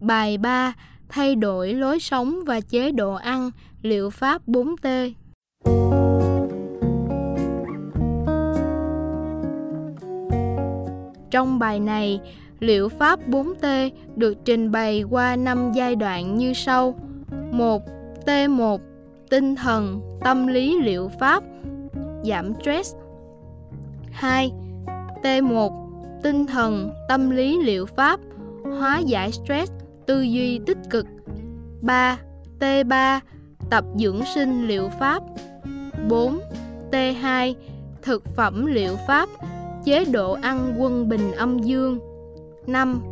Bài 3. Thay đổi lối sống và chế độ ăn, liệu pháp 4T. Trong bài này, liệu pháp 4T được trình bày qua 5 giai đoạn như sau. 1. T1 tinh thần, tâm lý liệu pháp, giảm stress. 2. T1 tinh thần, tâm lý liệu pháp, hóa giải stress, tư duy tích cực. 3. T3 tập dưỡng sinh liệu pháp. 4. T2 thực phẩm liệu pháp, chế độ ăn quân bình âm dương. 5.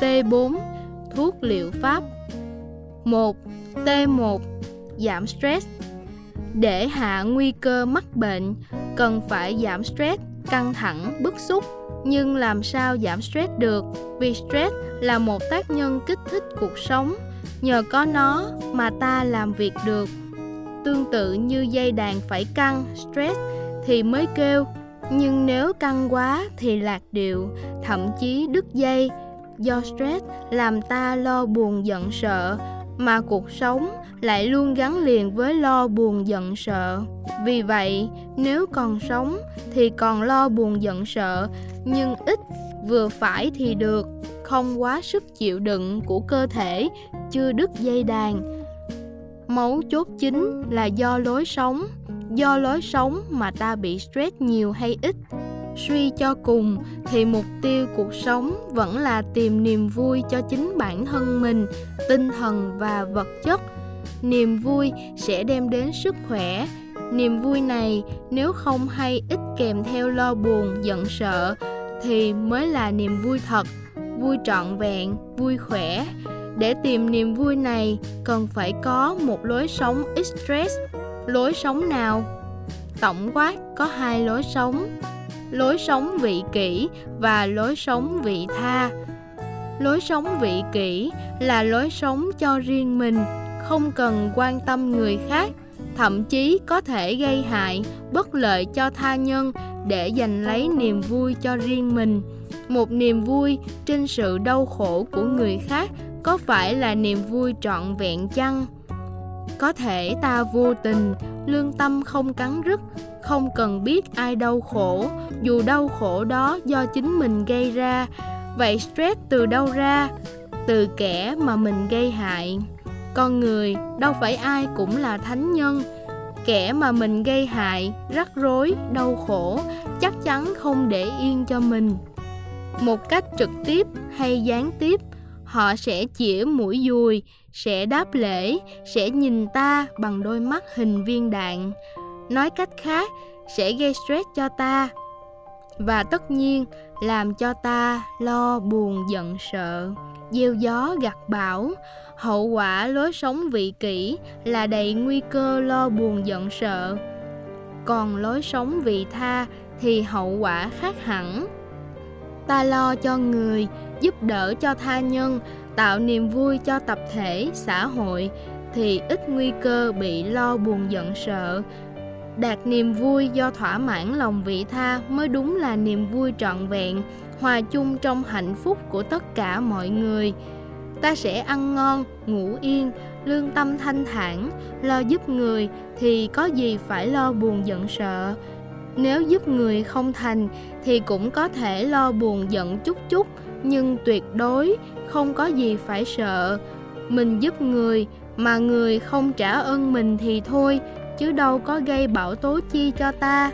T4 thuốc liệu pháp. 1. T1 giảm stress. Để hạ nguy cơ mắc bệnh, cần phải giảm stress, căng thẳng, bức xúc. Nhưng làm sao giảm stress được? Vì stress là một tác nhân kích thích cuộc sống. Nhờ có nó mà ta làm việc được. Tương tự như dây đàn phải căng, stress thì mới kêu. Nhưng nếu căng quá thì lạc điệu, thậm chí đứt dây. Do stress làm ta lo buồn giận sợ, mà cuộc sống lại luôn gắn liền với lo buồn giận sợ. Vì vậy, nếu còn sống thì còn lo buồn giận sợ, nhưng ít vừa phải thì được. Không quá sức chịu đựng của cơ thể, chưa đứt dây đàn. Mấu chốt chính là do lối sống, do lối sống mà ta bị stress nhiều hay ít suy cho cùng thì mục tiêu cuộc sống vẫn là tìm niềm vui cho chính bản thân mình, tinh thần và vật chất. Niềm vui sẽ đem đến sức khỏe. Niềm vui này nếu không hay ít kèm theo lo buồn, giận sợ thì mới là niềm vui thật. Vui trọn vẹn, vui khỏe. Để tìm niềm vui này, cần phải có một lối sống ít stress. Lối sống nào? Tổng quát có hai lối sống lối sống vị kỷ và lối sống vị tha. Lối sống vị kỷ là lối sống cho riêng mình, không cần quan tâm người khác, thậm chí có thể gây hại, bất lợi cho tha nhân để giành lấy niềm vui cho riêng mình. Một niềm vui trên sự đau khổ của người khác có phải là niềm vui trọn vẹn chăng? Có thể ta vô tình, lương tâm không cắn rứt, không cần biết ai đau khổ, dù đau khổ đó do chính mình gây ra. Vậy stress từ đâu ra? Từ kẻ mà mình gây hại. Con người, đâu phải ai cũng là thánh nhân. Kẻ mà mình gây hại, rắc rối, đau khổ, chắc chắn không để yên cho mình. Một cách trực tiếp hay gián tiếp, họ sẽ chĩa mũi dùi sẽ đáp lễ, sẽ nhìn ta bằng đôi mắt hình viên đạn. Nói cách khác, sẽ gây stress cho ta. Và tất nhiên, làm cho ta lo, buồn, giận, sợ, gieo gió, gặt bão. Hậu quả lối sống vị kỷ là đầy nguy cơ lo, buồn, giận, sợ. Còn lối sống vị tha thì hậu quả khác hẳn. Ta lo cho người, giúp đỡ cho tha nhân tạo niềm vui cho tập thể, xã hội, thì ít nguy cơ bị lo buồn giận sợ. Đạt niềm vui do thỏa mãn lòng vị tha mới đúng là niềm vui trọn vẹn, hòa chung trong hạnh phúc của tất cả mọi người. Ta sẽ ăn ngon, ngủ yên, lương tâm thanh thản, lo giúp người thì có gì phải lo buồn giận sợ. Nếu giúp người không thành thì cũng có thể lo buồn giận chút chút nhưng tuyệt đối không có gì phải sợ. Mình giúp người, mà người không trả ơn mình thì thôi, chứ đâu có gây bão tố chi cho ta.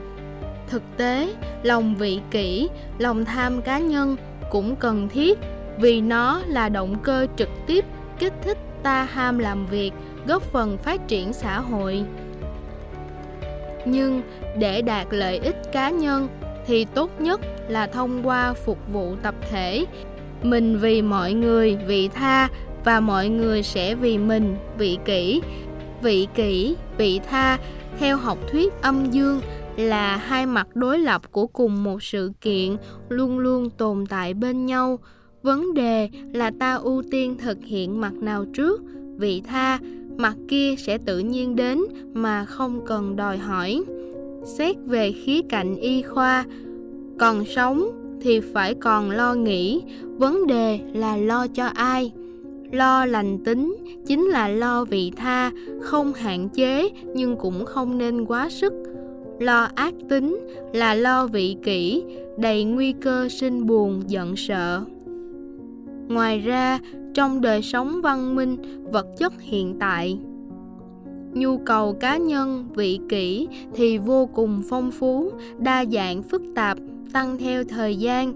Thực tế, lòng vị kỷ, lòng tham cá nhân cũng cần thiết, vì nó là động cơ trực tiếp kích thích ta ham làm việc, góp phần phát triển xã hội. Nhưng để đạt lợi ích cá nhân thì tốt nhất là thông qua phục vụ tập thể. Mình vì mọi người, vị tha, và mọi người sẽ vì mình, vị kỷ. Vị kỷ, vị tha, theo học thuyết âm dương, là hai mặt đối lập của cùng một sự kiện luôn luôn tồn tại bên nhau. Vấn đề là ta ưu tiên thực hiện mặt nào trước, vị tha, mặt kia sẽ tự nhiên đến mà không cần đòi hỏi. Xét về khía cạnh y khoa còn sống thì phải còn lo nghĩ. Vấn đề là lo cho ai? Lo lành tính chính là lo vị tha, không hạn chế nhưng cũng không nên quá sức. Lo ác tính là lo vị kỷ, đầy nguy cơ sinh buồn, giận sợ. Ngoài ra, trong đời sống văn minh, vật chất hiện tại, nhu cầu cá nhân, vị kỷ thì vô cùng phong phú, đa dạng, phức tạp tăng theo thời gian.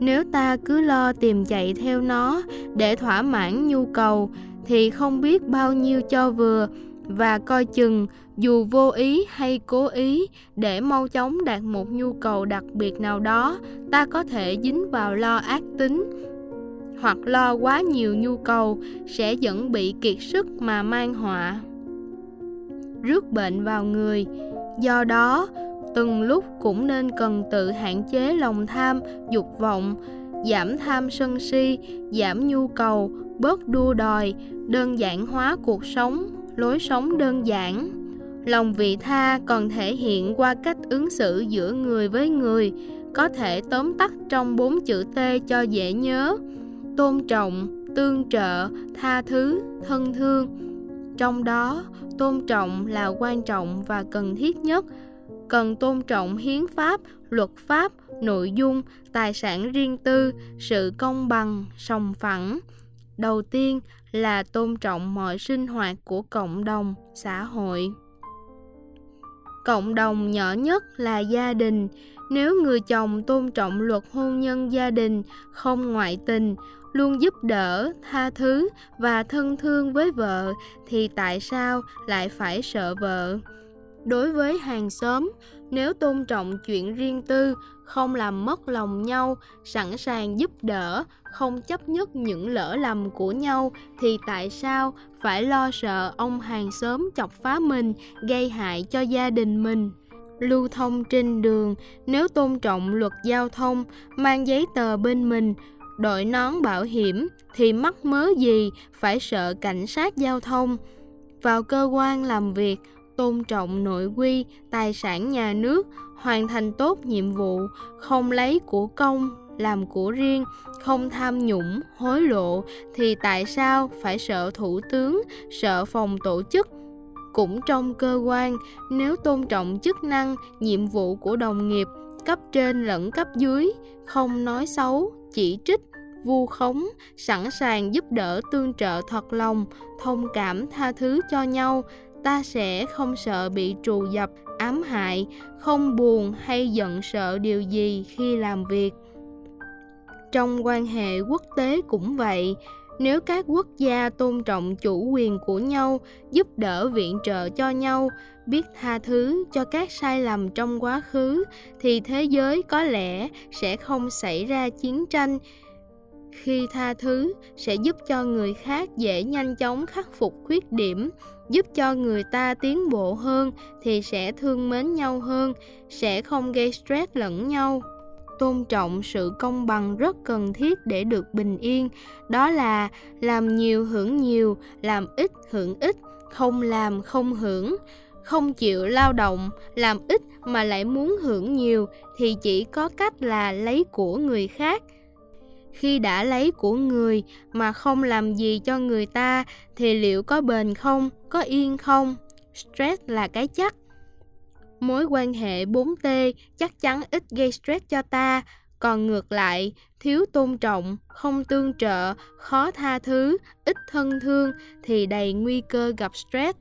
Nếu ta cứ lo tìm chạy theo nó để thỏa mãn nhu cầu, thì không biết bao nhiêu cho vừa. Và coi chừng, dù vô ý hay cố ý, để mau chóng đạt một nhu cầu đặc biệt nào đó, ta có thể dính vào lo ác tính, hoặc lo quá nhiều nhu cầu sẽ dẫn bị kiệt sức mà mang họa. Rước bệnh vào người. Do đó từng lúc cũng nên cần tự hạn chế lòng tham, dục vọng, giảm tham sân si, giảm nhu cầu, bớt đua đòi, đơn giản hóa cuộc sống, lối sống đơn giản. Lòng vị tha còn thể hiện qua cách ứng xử giữa người với người, có thể tóm tắt trong bốn chữ t cho dễ nhớ. Tôn trọng, tương trợ, tha thứ, thân thương. Trong đó, tôn trọng là quan trọng và cần thiết nhất cần tôn trọng hiến pháp, luật pháp, nội dung, tài sản riêng tư, sự công bằng, sòng phẳng. Đầu tiên là tôn trọng mọi sinh hoạt của cộng đồng, xã hội. Cộng đồng nhỏ nhất là gia đình. Nếu người chồng tôn trọng luật hôn nhân gia đình, không ngoại tình, luôn giúp đỡ, tha thứ và thân thương với vợ, thì tại sao lại phải sợ vợ? Đối với hàng xóm, nếu tôn trọng chuyện riêng tư, không làm mất lòng nhau, sẵn sàng giúp đỡ, không chấp nhất những lỡ lầm của nhau, thì tại sao phải lo sợ ông hàng xóm chọc phá mình, gây hại cho gia đình mình? Lưu thông trên đường, nếu tôn trọng luật giao thông, mang giấy tờ bên mình, đội nón bảo hiểm, thì mắc mớ gì phải sợ cảnh sát giao thông? Vào cơ quan làm việc tôn trọng nội quy, tài sản nhà nước, hoàn thành tốt nhiệm vụ, không lấy của công, làm của riêng, không tham nhũng, hối lộ thì tại sao phải sợ thủ tướng, sợ phòng tổ chức? Cũng trong cơ quan, nếu tôn trọng chức năng, nhiệm vụ của đồng nghiệp, cấp trên lẫn cấp dưới, không nói xấu, chỉ trích, vu khống, sẵn sàng giúp đỡ tương trợ thật lòng, thông cảm tha thứ cho nhau ta sẽ không sợ bị trù dập, ám hại, không buồn hay giận sợ điều gì khi làm việc. Trong quan hệ quốc tế cũng vậy, nếu các quốc gia tôn trọng chủ quyền của nhau, giúp đỡ viện trợ cho nhau, biết tha thứ cho các sai lầm trong quá khứ, thì thế giới có lẽ sẽ không xảy ra chiến tranh khi tha thứ sẽ giúp cho người khác dễ nhanh chóng khắc phục khuyết điểm, giúp cho người ta tiến bộ hơn thì sẽ thương mến nhau hơn, sẽ không gây stress lẫn nhau. Tôn trọng sự công bằng rất cần thiết để được bình yên, đó là làm nhiều hưởng nhiều, làm ít hưởng ít, không làm không hưởng. Không chịu lao động, làm ít mà lại muốn hưởng nhiều thì chỉ có cách là lấy của người khác khi đã lấy của người mà không làm gì cho người ta thì liệu có bền không, có yên không? Stress là cái chắc. Mối quan hệ 4T chắc chắn ít gây stress cho ta. Còn ngược lại, thiếu tôn trọng, không tương trợ, khó tha thứ, ít thân thương thì đầy nguy cơ gặp stress.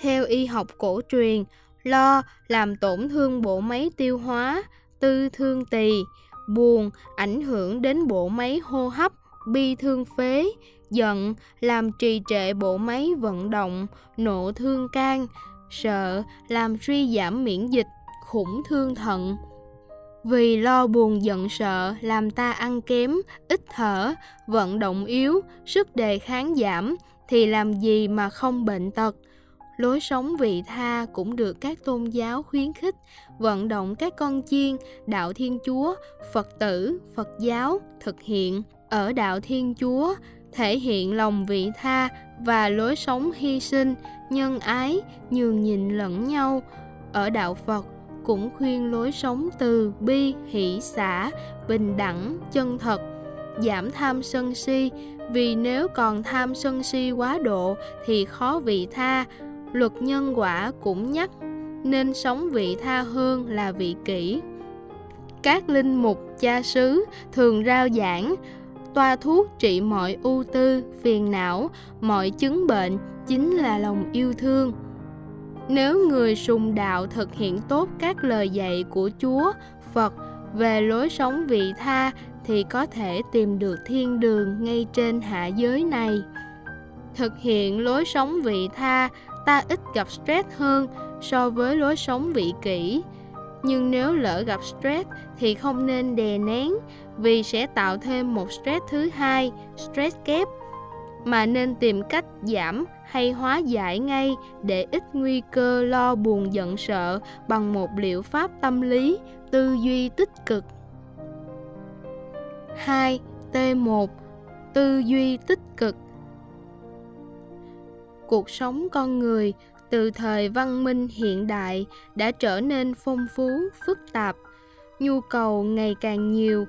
Theo y học cổ truyền, lo làm tổn thương bộ máy tiêu hóa, tư thương tỳ buồn, ảnh hưởng đến bộ máy hô hấp, bi thương phế, giận, làm trì trệ bộ máy vận động, nộ thương can, sợ, làm suy giảm miễn dịch, khủng thương thận. Vì lo buồn, giận, sợ, làm ta ăn kém, ít thở, vận động yếu, sức đề kháng giảm, thì làm gì mà không bệnh tật? Lối sống vị tha cũng được các tôn giáo khuyến khích vận động các con chiên đạo thiên chúa phật tử phật giáo thực hiện ở đạo thiên chúa thể hiện lòng vị tha và lối sống hy sinh nhân ái nhường nhịn lẫn nhau ở đạo phật cũng khuyên lối sống từ bi hỷ xã bình đẳng chân thật giảm tham sân si, vì nếu còn tham sân si quá độ thì khó vị tha. Luật nhân quả cũng nhắc nên sống vị tha hơn là vị kỷ. Các linh mục cha xứ thường rao giảng toa thuốc trị mọi ưu tư, phiền não, mọi chứng bệnh chính là lòng yêu thương. Nếu người sùng đạo thực hiện tốt các lời dạy của Chúa, Phật về lối sống vị tha thì có thể tìm được thiên đường ngay trên hạ giới này. Thực hiện lối sống vị tha, ta ít gặp stress hơn so với lối sống vị kỷ. Nhưng nếu lỡ gặp stress thì không nên đè nén vì sẽ tạo thêm một stress thứ hai, stress kép, mà nên tìm cách giảm hay hóa giải ngay để ít nguy cơ lo buồn giận sợ bằng một liệu pháp tâm lý, tư duy tích cực. 2. T1 Tư duy tích cực Cuộc sống con người từ thời văn minh hiện đại đã trở nên phong phú, phức tạp, nhu cầu ngày càng nhiều,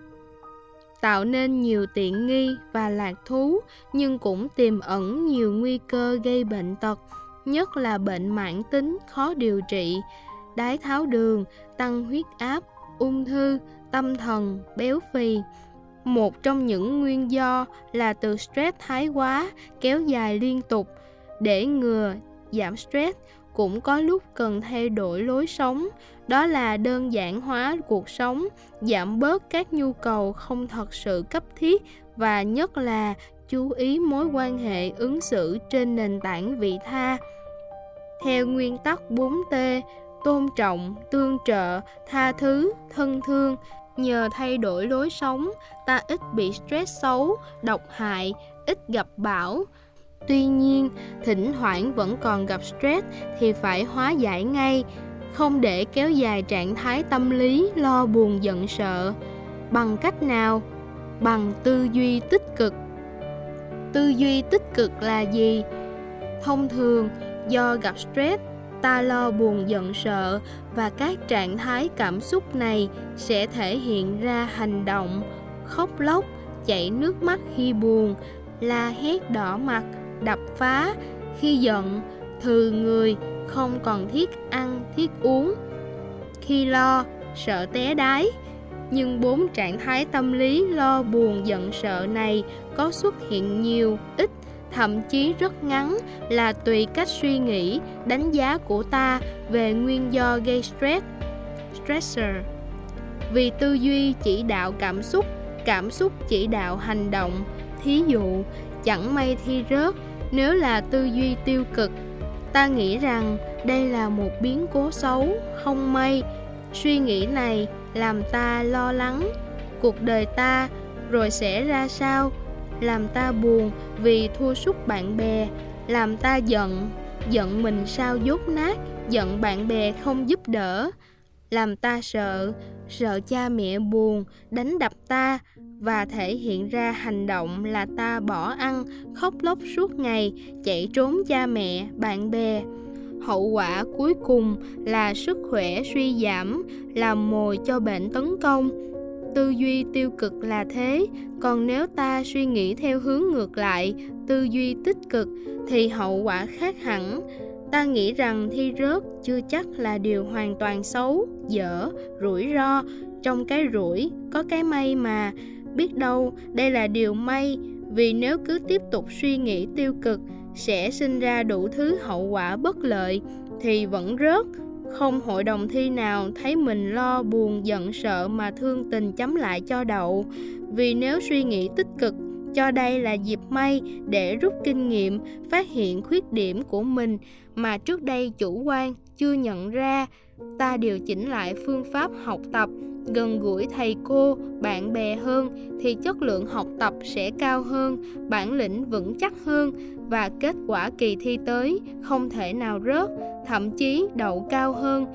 tạo nên nhiều tiện nghi và lạc thú nhưng cũng tiềm ẩn nhiều nguy cơ gây bệnh tật, nhất là bệnh mãn tính khó điều trị, đái tháo đường, tăng huyết áp, ung thư, tâm thần, béo phì. Một trong những nguyên do là từ stress thái quá kéo dài liên tục để ngừa giảm stress cũng có lúc cần thay đổi lối sống. Đó là đơn giản hóa cuộc sống giảm bớt các nhu cầu không thật sự cấp thiết và nhất là chú ý mối quan hệ ứng xử trên nền tảng vị tha. Theo nguyên tắc 4T tôn trọng, tương trợ, tha thứ, thân thương. Nhờ thay đổi lối sống ta ít bị stress xấu độc hại ít gặp bão tuy nhiên, thỉnh thoảng vẫn còn gặp stress thì phải hóa giải ngay, không để kéo dài trạng thái tâm lý lo buồn giận sợ. Bằng cách nào? Bằng tư duy tích cực. Tư duy tích cực là gì? Thông thường, do gặp stress, ta lo buồn giận sợ và các trạng thái cảm xúc này sẽ thể hiện ra hành động, khóc lóc, chảy nước mắt khi buồn, la hét đỏ mặt đập phá. Khi giận thừ người không còn thiết ăn, thiết uống. Khi lo, sợ té đái nhưng bốn trạng thái tâm lý lo buồn giận sợ này có xuất hiện nhiều, ít, thậm chí rất ngắn là tùy cách suy nghĩ, đánh giá của ta về nguyên do gây stress, stressor. Vì tư duy chỉ đạo cảm xúc cảm xúc chỉ đạo hành động, thí dụ, chẳng may thi rớt nếu là tư duy tiêu cực, ta nghĩ rằng đây là một biến cố xấu, không may. Suy nghĩ này làm ta lo lắng cuộc đời ta, rồi sẽ ra sao? Làm ta buồn vì thua sút bạn bè. Làm ta giận giận mình sao dốt nát, giận bạn bè không giúp đỡ. Làm ta sợ sợ cha mẹ buồn, đánh đập ta và thể hiện ra hành động là ta bỏ ăn, khóc lóc suốt ngày, chạy trốn cha mẹ, bạn bè. Hậu quả cuối cùng là sức khỏe suy giảm, làm mồi cho bệnh tấn công. Tư duy tiêu cực là thế, còn nếu ta suy nghĩ theo hướng ngược lại, tư duy tích cực thì hậu quả khác hẳn. Ta nghĩ rằng thi rớt chưa chắc là điều hoàn toàn xấu, dở, rủi ro. Trong cái rủi, có cái may mà biết đâu đây là điều may, vì nếu cứ tiếp tục suy nghĩ tiêu cực sẽ sinh ra đủ thứ hậu quả bất lợi, thì vẫn rớt. Không hội đồng thi nào thấy mình lo, buồn, giận, sợ mà thương tình chấm lại cho đậu. Vì nếu suy nghĩ tích cực, cho đây là dịp may để rút kinh nghiệm, phát hiện khuyết điểm của mình mà trước đây chủ quan chưa nhận ra, ta điều chỉnh lại phương pháp học tập gần gũi thầy cô, bạn bè hơn thì chất lượng học tập sẽ cao hơn, bản lĩnh vững chắc hơn và kết quả kỳ thi tới không thể nào rớt, thậm chí đậu cao hơn.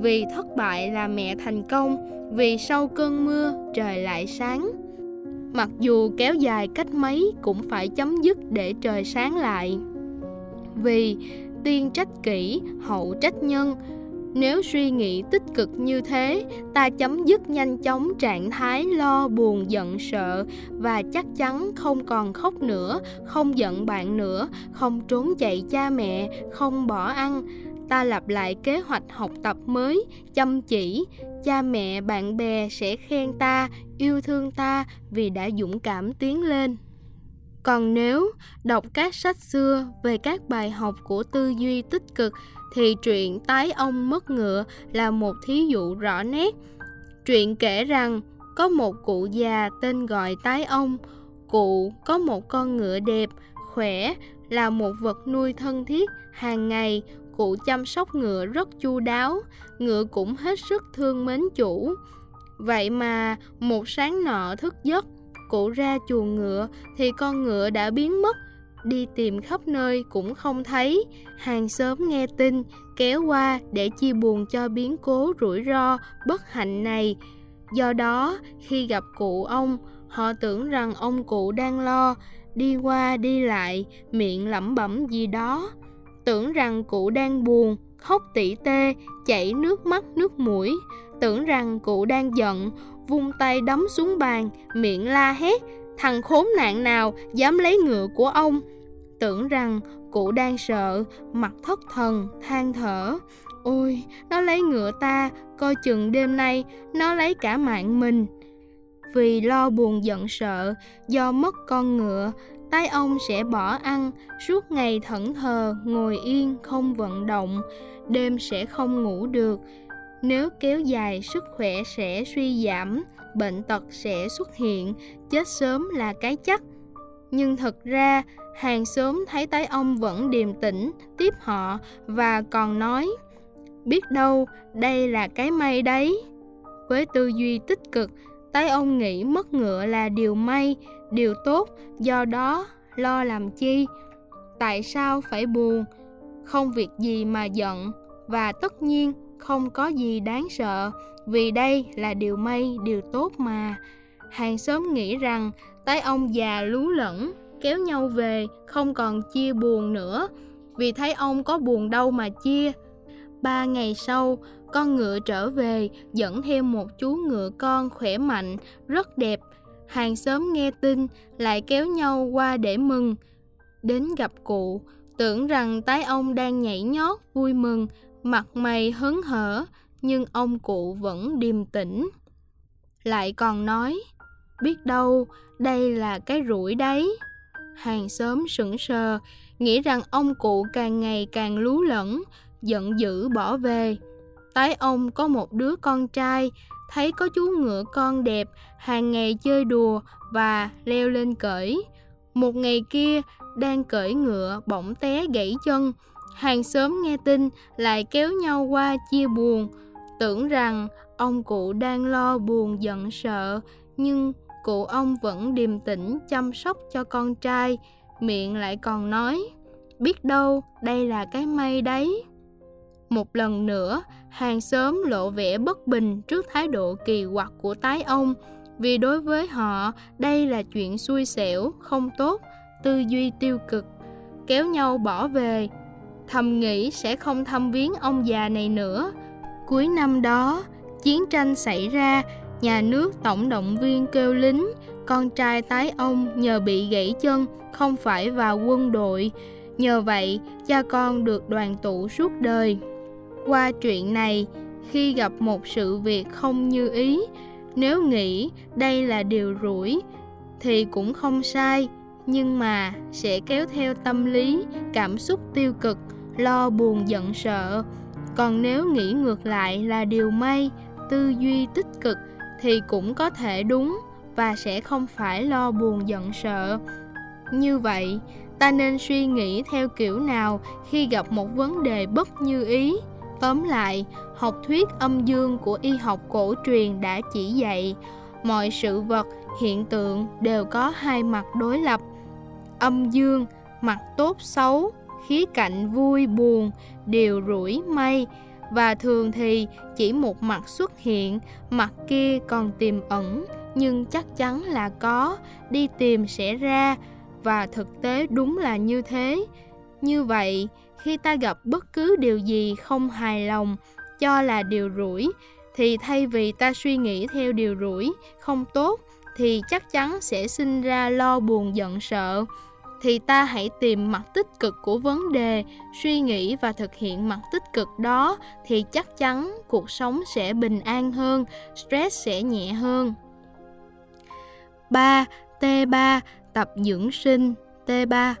Vì thất bại là mẹ thành công, vì sau cơn mưa trời lại sáng. Mặc dù kéo dài cách mấy cũng phải chấm dứt để trời sáng lại. Vì tiên trách kỹ, hậu trách nhân nếu suy nghĩ tích cực như thế, ta chấm dứt nhanh chóng trạng thái lo, buồn, giận, sợ và chắc chắn không còn khóc nữa, không giận bạn nữa, không trốn chạy cha mẹ, không bỏ ăn. Ta lặp lại kế hoạch học tập mới, chăm chỉ. Cha mẹ, bạn bè sẽ khen ta, yêu thương ta vì đã dũng cảm tiến lên. Còn nếu đọc các sách xưa về các bài học của tư duy tích cực thì truyện tái ông mất ngựa là một thí dụ rõ nét. Truyện kể rằng có một cụ già tên gọi tái ông, cụ có một con ngựa đẹp, khỏe, là một vật nuôi thân thiết, hàng ngày cụ chăm sóc ngựa rất chu đáo, ngựa cũng hết sức thương mến chủ. Vậy mà một sáng nọ thức giấc, cụ ra chuồng ngựa thì con ngựa đã biến mất đi tìm khắp nơi cũng không thấy. Hàng xóm nghe tin, kéo qua để chia buồn cho biến cố rủi ro bất hạnh này. Do đó, khi gặp cụ ông, họ tưởng rằng ông cụ đang lo, đi qua đi lại, miệng lẩm bẩm gì đó. Tưởng rằng cụ đang buồn, khóc tỉ tê, chảy nước mắt nước mũi. Tưởng rằng cụ đang giận, vung tay đấm xuống bàn, miệng la hét thằng khốn nạn nào dám lấy ngựa của ông? Tưởng rằng cụ đang sợ, mặt thất thần, than thở. Ôi, nó lấy ngựa ta, coi chừng đêm nay nó lấy cả mạng mình. Vì lo buồn giận sợ, do mất con ngựa, tay ông sẽ bỏ ăn, suốt ngày thẫn thờ, ngồi yên, không vận động, đêm sẽ không ngủ được. Nếu kéo dài, sức khỏe sẽ suy giảm bệnh tật sẽ xuất hiện, chết sớm là cái chắc. Nhưng thật ra, hàng xóm thấy tái ông vẫn điềm tĩnh, tiếp họ và còn nói, biết đâu, đây là cái may đấy. Với tư duy tích cực tái ông nghĩ mất ngựa là điều may, điều tốt, do đó lo làm chi? Tại sao phải buồn? Không việc gì mà giận, và tất nhiên không có gì đáng sợ, vì đây là điều may, điều tốt mà. Hàng xóm nghĩ rằng tái ông già lú lẫn, kéo nhau về, không còn chia buồn nữa. Vì thấy ông có buồn đâu mà chia. Ba ngày sau, con ngựa trở về, dẫn theo một chú ngựa con khỏe mạnh, rất đẹp. Hàng xóm nghe tin, lại kéo nhau qua để mừng. Đến gặp cụ, tưởng rằng tái ông đang nhảy nhót vui mừng mặt mày hớn hở, nhưng ông cụ vẫn điềm tĩnh. Lại còn nói, biết đâu, đây là cái rủi đấy. Hàng xóm sững sờ, nghĩ rằng ông cụ càng ngày càng lú lẫn, giận dữ bỏ về. Tái ông có một đứa con trai, thấy có chú ngựa con đẹp, hàng ngày chơi đùa và leo lên cởi. Một ngày kia, đang cởi ngựa bỗng té gãy chân hàng xóm nghe tin lại kéo nhau qua chia buồn. Tưởng rằng ông cụ đang lo buồn giận sợ, nhưng cụ ông vẫn điềm tĩnh chăm sóc cho con trai. Miệng lại còn nói, biết đâu đây là cái may đấy. Một lần nữa, hàng xóm lộ vẻ bất bình trước thái độ kỳ quặc của tái ông, vì đối với họ, đây là chuyện xui xẻo, không tốt, tư duy tiêu cực. Kéo nhau bỏ về thầm nghĩ sẽ không thăm viếng ông già này nữa. Cuối năm đó, chiến tranh xảy ra, nhà nước tổng động viên kêu lính, con trai tái ông nhờ bị gãy chân, không phải vào quân đội. Nhờ vậy, cha con được đoàn tụ suốt đời. Qua chuyện này, khi gặp một sự việc không như ý, nếu nghĩ đây là điều rủi, thì cũng không sai nhưng mà sẽ kéo theo tâm lý, cảm xúc tiêu cực, lo buồn, giận sợ. Còn nếu nghĩ ngược lại là điều may, tư duy tích cực thì cũng có thể đúng và sẽ không phải lo buồn, giận sợ. Như vậy, ta nên suy nghĩ theo kiểu nào khi gặp một vấn đề bất như ý? Tóm lại, học thuyết âm dương của y học cổ truyền đã chỉ dạy, mọi sự vật, hiện tượng đều có hai mặt đối lập âm dương, mặt tốt xấu khía cạnh vui buồn đều rủi may và thường thì chỉ một mặt xuất hiện, mặt kia còn tiềm ẩn, nhưng chắc chắn là có, đi tìm sẽ ra. Và thực tế đúng là như thế. Như vậy, khi ta gặp bất cứ điều gì không hài lòng, cho là điều rủi, thì thay vì ta suy nghĩ theo điều rủi không tốt, thì chắc chắn sẽ sinh ra lo buồn giận sợ thì ta hãy tìm mặt tích cực của vấn đề suy nghĩ và thực hiện mặt tích cực đó thì chắc chắn cuộc sống sẽ bình an hơn stress sẽ nhẹ hơn 3. T3 tập dưỡng sinh T3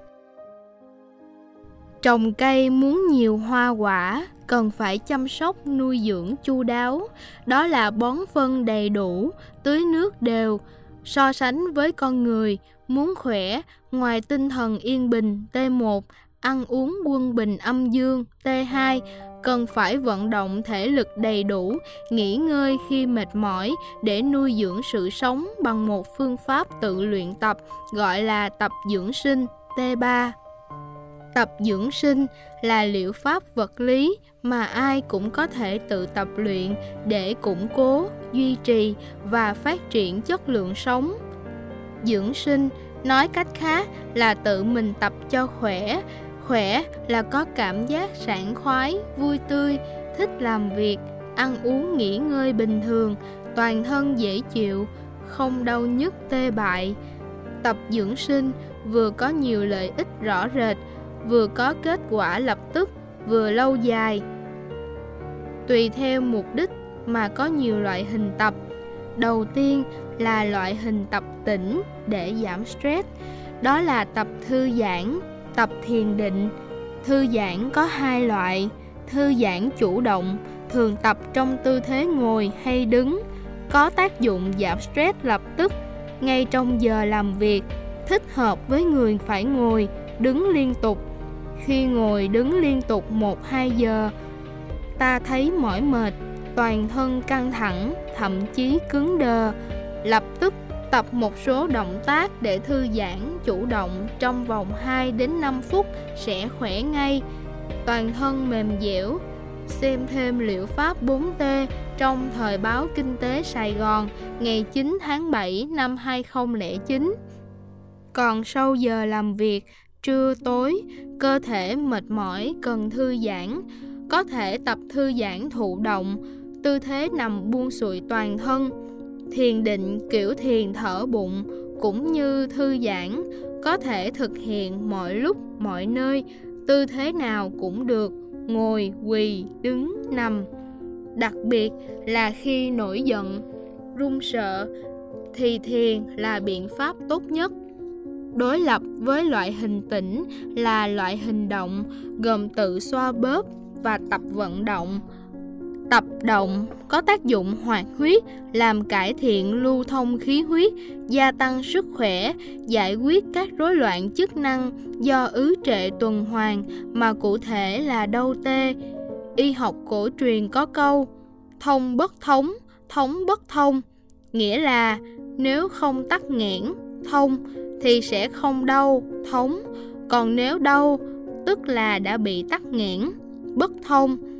Trồng cây muốn nhiều hoa quả cần phải chăm sóc nuôi dưỡng chu đáo, đó là bón phân đầy đủ, tưới nước đều. So sánh với con người, muốn khỏe, ngoài tinh thần yên bình T1, ăn uống quân bình âm dương T2, cần phải vận động thể lực đầy đủ, nghỉ ngơi khi mệt mỏi để nuôi dưỡng sự sống bằng một phương pháp tự luyện tập gọi là tập dưỡng sinh T3. Tập dưỡng sinh là liệu pháp vật lý mà ai cũng có thể tự tập luyện để củng cố, duy trì và phát triển chất lượng sống. Dưỡng sinh. Nói cách khác là tự mình tập cho khỏe, khỏe là có cảm giác sảng khoái, vui tươi, thích làm việc, ăn uống nghỉ ngơi bình thường, toàn thân dễ chịu, không đau nhức tê bại. Tập dưỡng sinh vừa có nhiều lợi ích rõ rệt vừa có kết quả lập tức vừa lâu dài. Tùy theo mục đích mà có nhiều loại hình tập. Đầu tiên là loại hình tập tĩnh để giảm stress. Đó là tập thư giãn tập thiền định. Thư giãn có hai loại. Thư giãn chủ động thường tập trong tư thế ngồi hay đứng có tác dụng giảm stress lập tức ngay trong giờ làm việc. Thích hợp với người phải ngồi đứng liên tục. Khi ngồi đứng liên tục 1-2 giờ, ta thấy mỏi mệt, toàn thân căng thẳng, thậm chí cứng đờ. Lập tức tập một số động tác để thư giãn chủ động trong vòng 2 đến 5 phút sẽ khỏe ngay. Toàn thân mềm dẻo. Xem thêm liệu pháp 4T trong thời báo Kinh tế Sài Gòn ngày 9 tháng 7 năm 2009. Còn sau giờ làm việc, trưa tối cơ thể mệt mỏi cần thư giãn có thể tập thư giãn thụ động tư thế nằm buông xuôi toàn thân thiền định kiểu thiền thở bụng cũng như thư giãn, có thể thực hiện mọi lúc, mọi nơi, tư thế nào cũng được, ngồi, quỳ, đứng, nằm. Đặc biệt là khi nổi giận, run sợ, thì thiền là biện pháp tốt nhất. Đối lập với loại hình tĩnh là loại hình động gồm tự xoa bóp và tập vận động tập động có tác dụng hoạt huyết làm cải thiện lưu thông khí huyết gia tăng sức khỏe giải quyết các rối loạn chức năng do ứ trệ tuần hoàn mà cụ thể là đau tê y học cổ truyền có câu thông bất thống thống bất thông nghĩa là nếu không tắc nghẽn thông thì sẽ không đau, thống. Còn nếu đau, tức là đã bị tắc nghẽn, bất thông.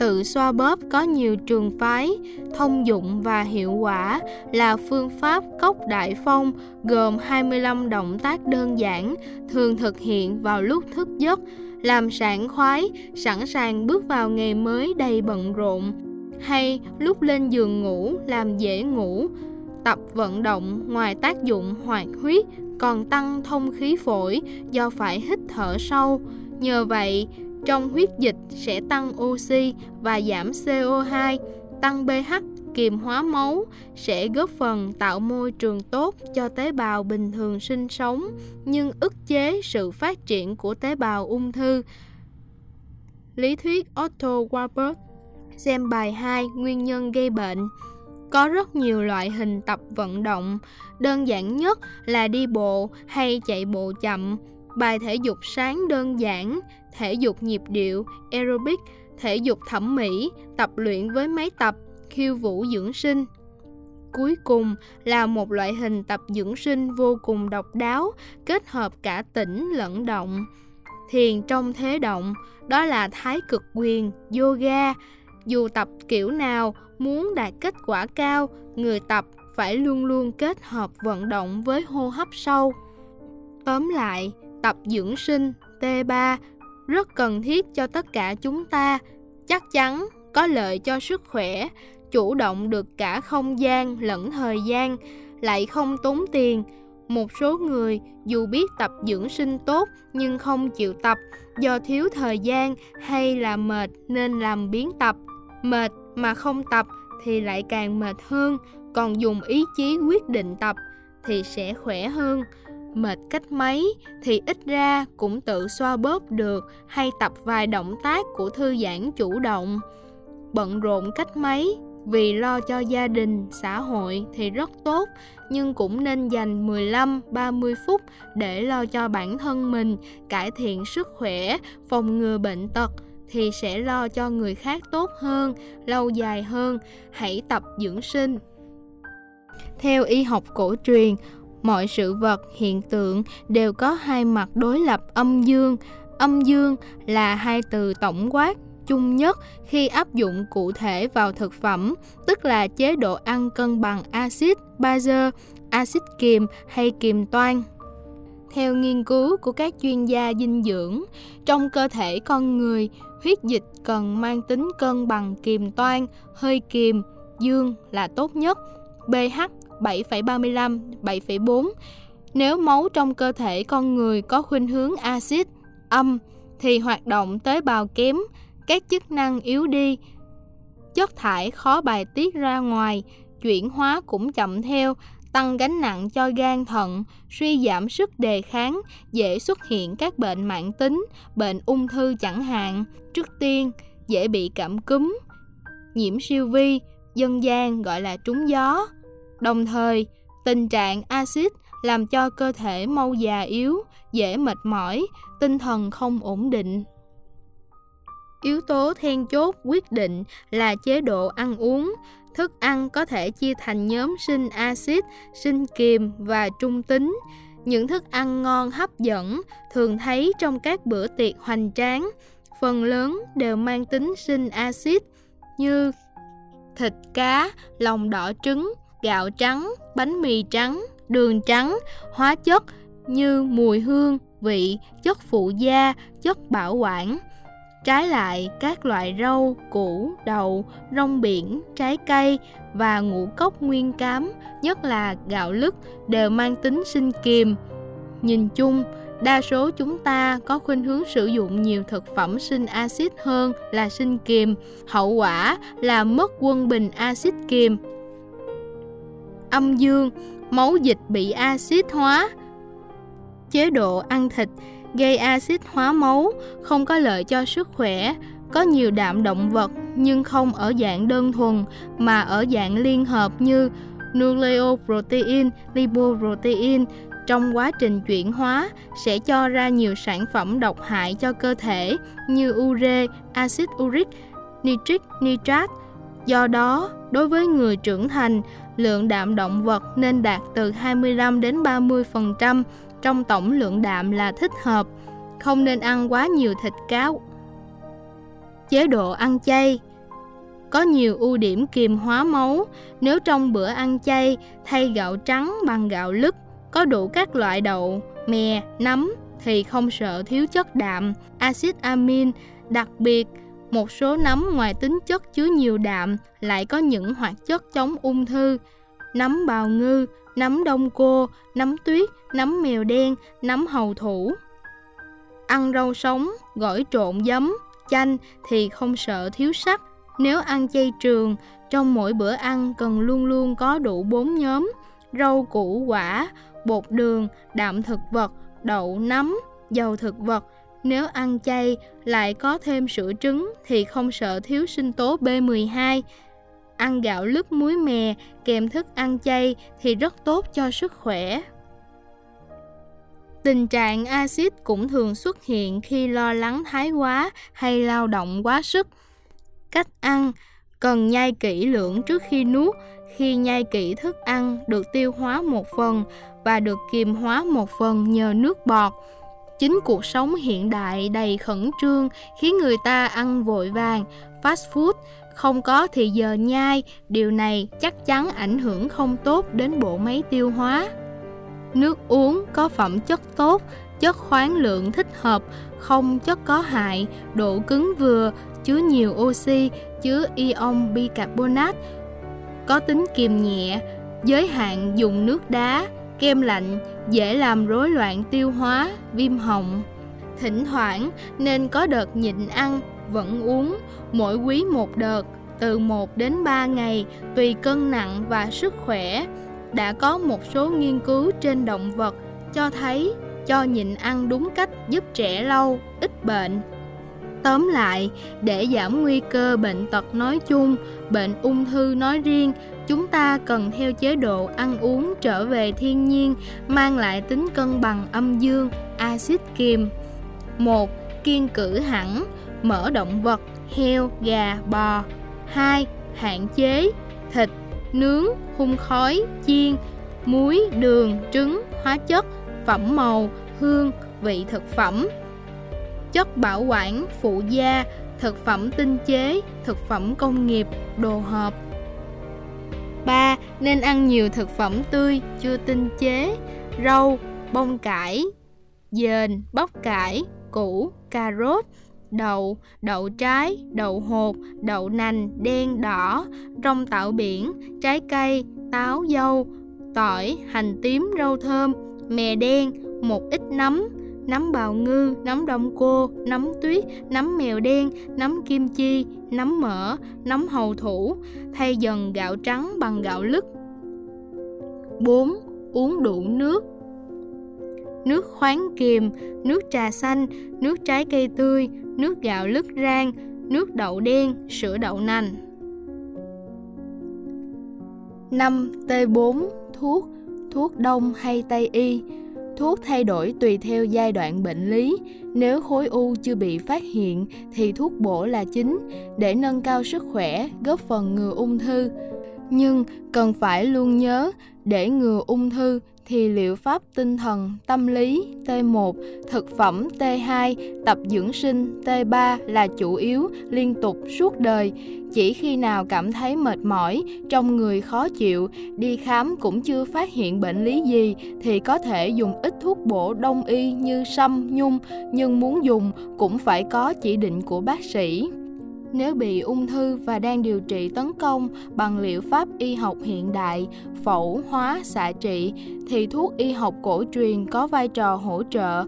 Tự xoa bóp có nhiều trường phái, thông dụng và hiệu quả là phương pháp cốc đại phong gồm 25 động tác đơn giản, thường thực hiện vào lúc thức giấc, làm sảng khoái, sẵn sàng bước vào ngày mới đầy bận rộn. Hay lúc lên giường ngủ làm dễ ngủ, tập vận động ngoài tác dụng hoạt huyết còn tăng thông khí phổi do phải hít thở sâu. Nhờ vậy, trong huyết dịch sẽ tăng oxy và giảm CO2, tăng pH kiềm hóa máu sẽ góp phần tạo môi trường tốt cho tế bào bình thường sinh sống nhưng ức chế sự phát triển của tế bào ung thư. Lý thuyết Otto Warburg Xem bài 2 Nguyên nhân gây bệnh. Có rất nhiều loại hình tập vận động, đơn giản nhất là đi bộ hay chạy bộ chậm, bài thể dục sáng đơn giản, thể dục nhịp điệu, aerobic, thể dục thẩm mỹ, tập luyện với máy tập, khiêu vũ dưỡng sinh. Cuối cùng là một loại hình tập dưỡng sinh vô cùng độc đáo, kết hợp cả tĩnh lẫn động. Thiền trong thế động, đó là thái cực quyền, yoga. Dù tập kiểu nào, muốn đạt kết quả cao người tập phải luôn luôn kết hợp vận động với hô hấp sâu tóm lại tập dưỡng sinh t 3 rất cần thiết cho tất cả chúng ta chắc chắn có lợi cho sức khỏe, chủ động được cả không gian lẫn thời gian, lại không tốn tiền. Một số người dù biết tập dưỡng sinh tốt nhưng không chịu tập do thiếu thời gian hay là mệt nên làm biến tập. Mệt mà không tập thì lại càng mệt hơn, còn dùng ý chí quyết định tập thì sẽ khỏe hơn mệt cách mấy thì ít ra cũng tự xoa bóp được hay tập vài động tác của thư giãn chủ động bận rộn cách mấy vì lo cho gia đình, xã hội thì rất tốt, nhưng cũng nên dành 15-30 phút để lo cho bản thân mình, cải thiện sức khỏe, phòng ngừa bệnh tật thì sẽ lo cho người khác tốt hơn, lâu dài hơn. Hãy tập dưỡng sinh. Theo y học cổ truyền, mọi sự vật, hiện tượng đều có hai mặt đối lập âm dương. Âm dương là hai từ tổng quát chung nhất khi áp dụng cụ thể vào thực phẩm, tức là chế độ ăn cân bằng axit, bazơ, axit kiềm hay kiềm toan. Theo nghiên cứu của các chuyên gia dinh dưỡng, trong cơ thể con người, huyết dịch cần mang tính cân bằng kiềm toan, hơi kiềm, dương là tốt nhất pH 7,35, 7,4. Nếu máu trong cơ thể con người có khuynh hướng axit, âm, thì hoạt động tế bào kém, các chức năng yếu đi, chất thải khó bài tiết ra ngoài, chuyển hóa cũng chậm theo, tăng gánh nặng cho gan thận, suy giảm sức đề kháng, dễ xuất hiện các bệnh mãn tính, bệnh ung thư chẳng hạn. Trước tiên, dễ bị cảm cúm, nhiễm siêu vi, dân gian gọi là trúng gió. Đồng thời, tình trạng axit làm cho cơ thể mau già yếu, dễ mệt mỏi, tinh thần không ổn định. Yếu tố then chốt quyết định là chế độ ăn uống. Thức ăn có thể chia thành nhóm sinh axit, sinh kiềm và trung tính. Những thức ăn ngon hấp dẫn thường thấy trong các bữa tiệc hoành tráng, phần lớn đều mang tính sinh axit như thịt cá, lòng đỏ trứng, gạo trắng, bánh mì trắng, đường trắng, hóa chất như mùi hương, vị, chất phụ gia, chất bảo quản. Trái lại, các loại rau, củ, đậu, rong biển, trái cây và ngũ cốc nguyên cám, nhất là gạo lứt, đều mang tính sinh kiềm. Nhìn chung, đa số chúng ta có khuynh hướng sử dụng nhiều thực phẩm sinh axit hơn là sinh kiềm, hậu quả là mất quân bình axit kiềm. Âm dương, máu dịch bị axit hóa. Chế độ ăn thịt gây axit hóa máu, không có lợi cho sức khỏe, có nhiều đạm động vật nhưng không ở dạng đơn thuần mà ở dạng liên hợp như nucleoprotein, lipoprotein trong quá trình chuyển hóa sẽ cho ra nhiều sản phẩm độc hại cho cơ thể như ure, axit uric, nitric, nitrat. Do đó, đối với người trưởng thành, lượng đạm động vật nên đạt từ 25 đến 30% trong tổng lượng đạm là thích hợp, không nên ăn quá nhiều thịt cá. Chế độ ăn chay có nhiều ưu điểm kiềm hóa máu nếu trong bữa ăn chay thay gạo trắng bằng gạo lứt có đủ các loại đậu, mè, nấm thì không sợ thiếu chất đạm, axit amin, đặc biệt một số nấm ngoài tính chất chứa nhiều đạm lại có những hoạt chất chống ung thư. Nấm bào ngư, nấm đông cô, nấm tuyết, nấm mèo đen, nấm hầu thủ. Ăn rau sống, gỏi trộn giấm, chanh thì không sợ thiếu sắt. Nếu ăn chay trường, trong mỗi bữa ăn cần luôn luôn có đủ bốn nhóm rau củ quả, bột đường, đạm thực vật, đậu, nấm, dầu thực vật. Nếu ăn chay lại có thêm sữa trứng thì không sợ thiếu sinh tố B12 ăn gạo lứt muối mè, kèm thức ăn chay thì rất tốt cho sức khỏe. Tình trạng axit cũng thường xuất hiện khi lo lắng thái quá hay lao động quá sức. Cách ăn, cần nhai kỹ lưỡng trước khi nuốt. Khi nhai kỹ thức ăn được tiêu hóa một phần và được kiềm hóa một phần nhờ nước bọt. Chính cuộc sống hiện đại đầy khẩn trương khiến người ta ăn vội vàng, fast food không có thì giờ nhai, điều này chắc chắn ảnh hưởng không tốt đến bộ máy tiêu hóa. Nước uống có phẩm chất tốt, chất khoáng lượng thích hợp, không chất có hại, độ cứng vừa, chứa nhiều oxy, chứa ion bicarbonate, có tính kiềm nhẹ, giới hạn dùng nước đá, kem lạnh, dễ làm rối loạn tiêu hóa, viêm họng. Thỉnh thoảng nên có đợt nhịn ăn, vẫn uống, mỗi quý một đợt, từ 1 đến 3 ngày, tùy cân nặng và sức khỏe. Đã có một số nghiên cứu trên động vật cho thấy cho nhịn ăn đúng cách giúp trẻ lâu, ít bệnh. Tóm lại, để giảm nguy cơ bệnh tật nói chung, bệnh ung thư nói riêng, chúng ta cần theo chế độ ăn uống trở về thiên nhiên, mang lại tính cân bằng âm dương, axit kiềm. 1. Kiên cử hẳn, mỡ động vật, heo, gà, bò. 2. Hạn chế thịt, nướng, hun khói, chiên, muối, đường, trứng, hóa chất, phẩm màu, hương, vị thực phẩm chất bảo quản, phụ gia, thực phẩm tinh chế, thực phẩm công nghiệp, đồ hộp. Nên ăn nhiều thực phẩm tươi, chưa tinh chế, rau, bông cải, dền, bắp cải, củ, cà rốt, đậu, đậu trái, đậu hột, đậu nành, đen, đỏ, rong tạo biển, trái cây, táo, dâu, tỏi, hành tím, rau thơm, mè đen, một ít nấm, nấm bào ngư, nấm đông cô, nấm tuyết, nấm mèo đen, nấm kim chi, nấm mỡ, nấm hầu thủ, thay dần gạo trắng bằng gạo lứt. 4. Uống đủ nước Nước khoáng kiềm, nước trà xanh, nước trái cây tươi, nước gạo lứt rang, nước đậu đen, sữa đậu nành. 5. T4 Thuốc Thuốc đông hay Tây y Thuốc thay đổi tùy theo giai đoạn bệnh lý. Nếu khối u chưa bị phát hiện thì thuốc bổ là chính để nâng cao sức khỏe, góp phần ngừa ung thư. Nhưng cần phải luôn nhớ để ngừa ung thư thì liệu pháp tinh thần, tâm lý T1, thực phẩm T2, tập dưỡng sinh T3 là chủ yếu liên tục suốt đời. Chỉ khi nào cảm thấy mệt mỏi, trong người khó chịu, đi khám cũng chưa phát hiện bệnh lý gì thì có thể dùng ít thuốc bổ đông y như sâm, nhung, nhưng muốn dùng cũng phải có chỉ định của bác sĩ. Nếu bị ung thư và đang điều trị tấn công bằng liệu pháp y học hiện đại, phẫu, hóa, xạ trị, thì thuốc y học cổ truyền có vai trò hỗ trợ.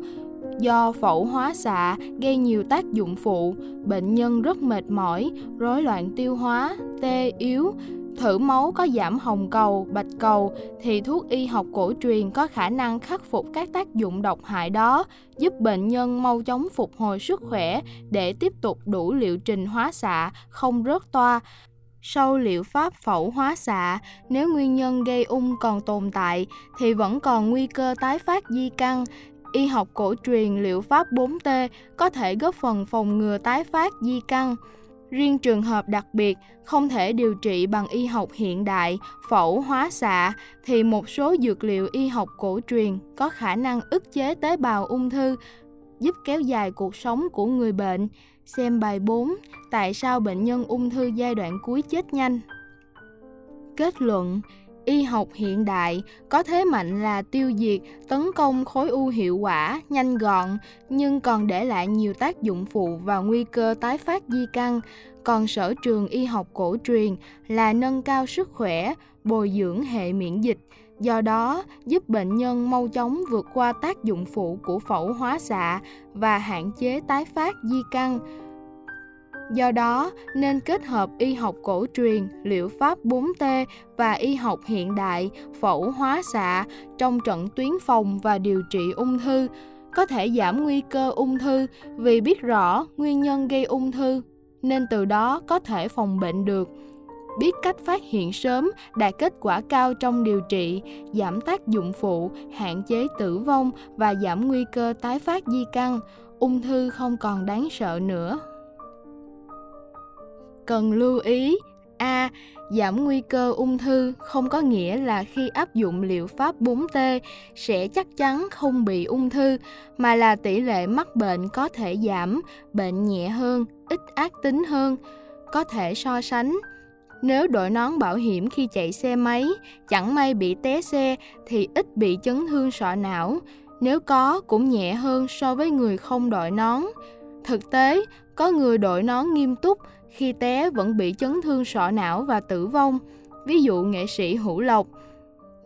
Do phẫu hóa xạ gây nhiều tác dụng phụ, bệnh nhân rất mệt mỏi, rối loạn tiêu hóa, tê yếu, thử máu có giảm hồng cầu, bạch cầu thì thuốc y học cổ truyền có khả năng khắc phục các tác dụng độc hại đó, giúp bệnh nhân mau chóng phục hồi sức khỏe để tiếp tục đủ liệu trình hóa xạ, không rớt toa. Sau liệu pháp phẫu hóa xạ, nếu nguyên nhân gây ung còn tồn tại thì vẫn còn nguy cơ tái phát di căn. Y học cổ truyền liệu pháp 4T có thể góp phần phòng ngừa tái phát di căn. Riêng trường hợp đặc biệt không thể điều trị bằng y học hiện đại, phẫu hóa xạ thì một số dược liệu y học cổ truyền có khả năng ức chế tế bào ung thư, giúp kéo dài cuộc sống của người bệnh. Xem bài 4, tại sao bệnh nhân ung thư giai đoạn cuối chết nhanh. Kết luận, y học hiện đại có thế mạnh là tiêu diệt, tấn công khối u hiệu quả, nhanh gọn, nhưng còn để lại nhiều tác dụng phụ và nguy cơ tái phát di căn. Còn sở trường y học cổ truyền là nâng cao sức khỏe, bồi dưỡng hệ miễn dịch, do đó giúp bệnh nhân mau chóng vượt qua tác dụng phụ của phẫu hóa xạ và hạn chế tái phát di căn Do đó, nên kết hợp y học cổ truyền, liệu pháp 4T và y học hiện đại, phẫu hóa xạ trong trận tuyến phòng và điều trị ung thư, có thể giảm nguy cơ ung thư. Vì biết rõ nguyên nhân gây ung thư, nên từ đó có thể phòng bệnh được. Biết cách phát hiện sớm đạt kết quả cao trong điều trị, giảm tác dụng phụ, hạn chế tử vong và giảm nguy cơ tái phát di căn, ung thư không còn đáng sợ nữa cần lưu ý A. Giảm nguy cơ ung thư không có nghĩa là khi áp dụng liệu pháp 4T sẽ chắc chắn không bị ung thư, mà là tỷ lệ mắc bệnh có thể giảm, bệnh nhẹ hơn, ít ác tính hơn. Có thể so sánh, nếu đội nón bảo hiểm khi chạy xe máy, chẳng may bị té xe thì ít bị chấn thương sọ não. nếu có cũng nhẹ hơn so với người không đội nón. Thực tế, có người đội nón nghiêm túc khi té vẫn bị chấn thương sọ não và tử vong. Ví dụ nghệ sĩ Hữu Lộc.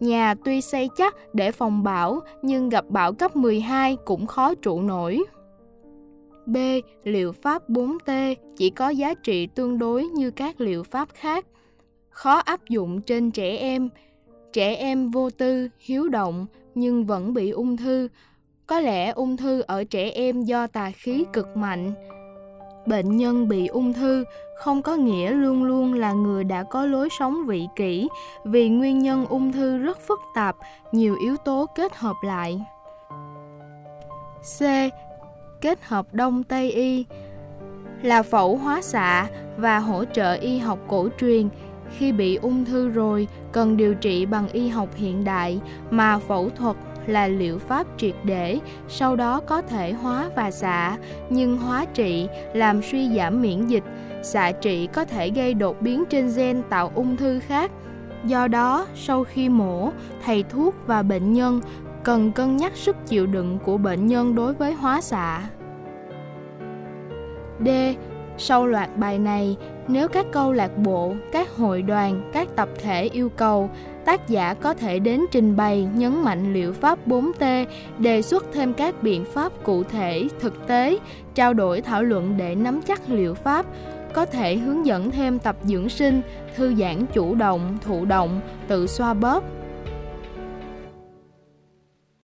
Nhà tuy xây chắc để phòng bão nhưng gặp bão cấp 12 cũng khó trụ nổi. B. Liệu pháp 4T chỉ có giá trị tương đối như các liệu pháp khác. Khó áp dụng trên trẻ em. Trẻ em vô tư, hiếu động nhưng vẫn bị ung thư. Có lẽ ung thư ở trẻ em do tà khí cực mạnh. Bệnh nhân bị ung thư không có nghĩa luôn luôn là người đã có lối sống vị kỷ. Vì nguyên nhân ung thư rất phức tạp, nhiều yếu tố kết hợp lại. C. Kết hợp Đông Tây y là phẫu hóa xạ và hỗ trợ y học cổ truyền. Khi bị ung thư rồi cần điều trị bằng y học hiện đại mà phẫu thuật là liệu pháp triệt để sau đó có thể hóa và xạ nhưng hóa trị làm suy giảm miễn dịch xạ trị có thể gây đột biến trên gen tạo ung thư khác do đó sau khi mổ thầy thuốc và bệnh nhân cần cân nhắc sức chịu đựng của bệnh nhân đối với hóa xạ. D. Sau loạt bài này, nếu các câu lạc bộ, các hội đoàn, các tập thể yêu cầu, tác giả có thể đến trình bày nhấn mạnh liệu pháp 4T, đề xuất thêm các biện pháp cụ thể, thực tế, trao đổi thảo luận để nắm chắc liệu pháp, có thể hướng dẫn thêm tập dưỡng sinh, thư giãn chủ động, thụ động, tự xoa bóp,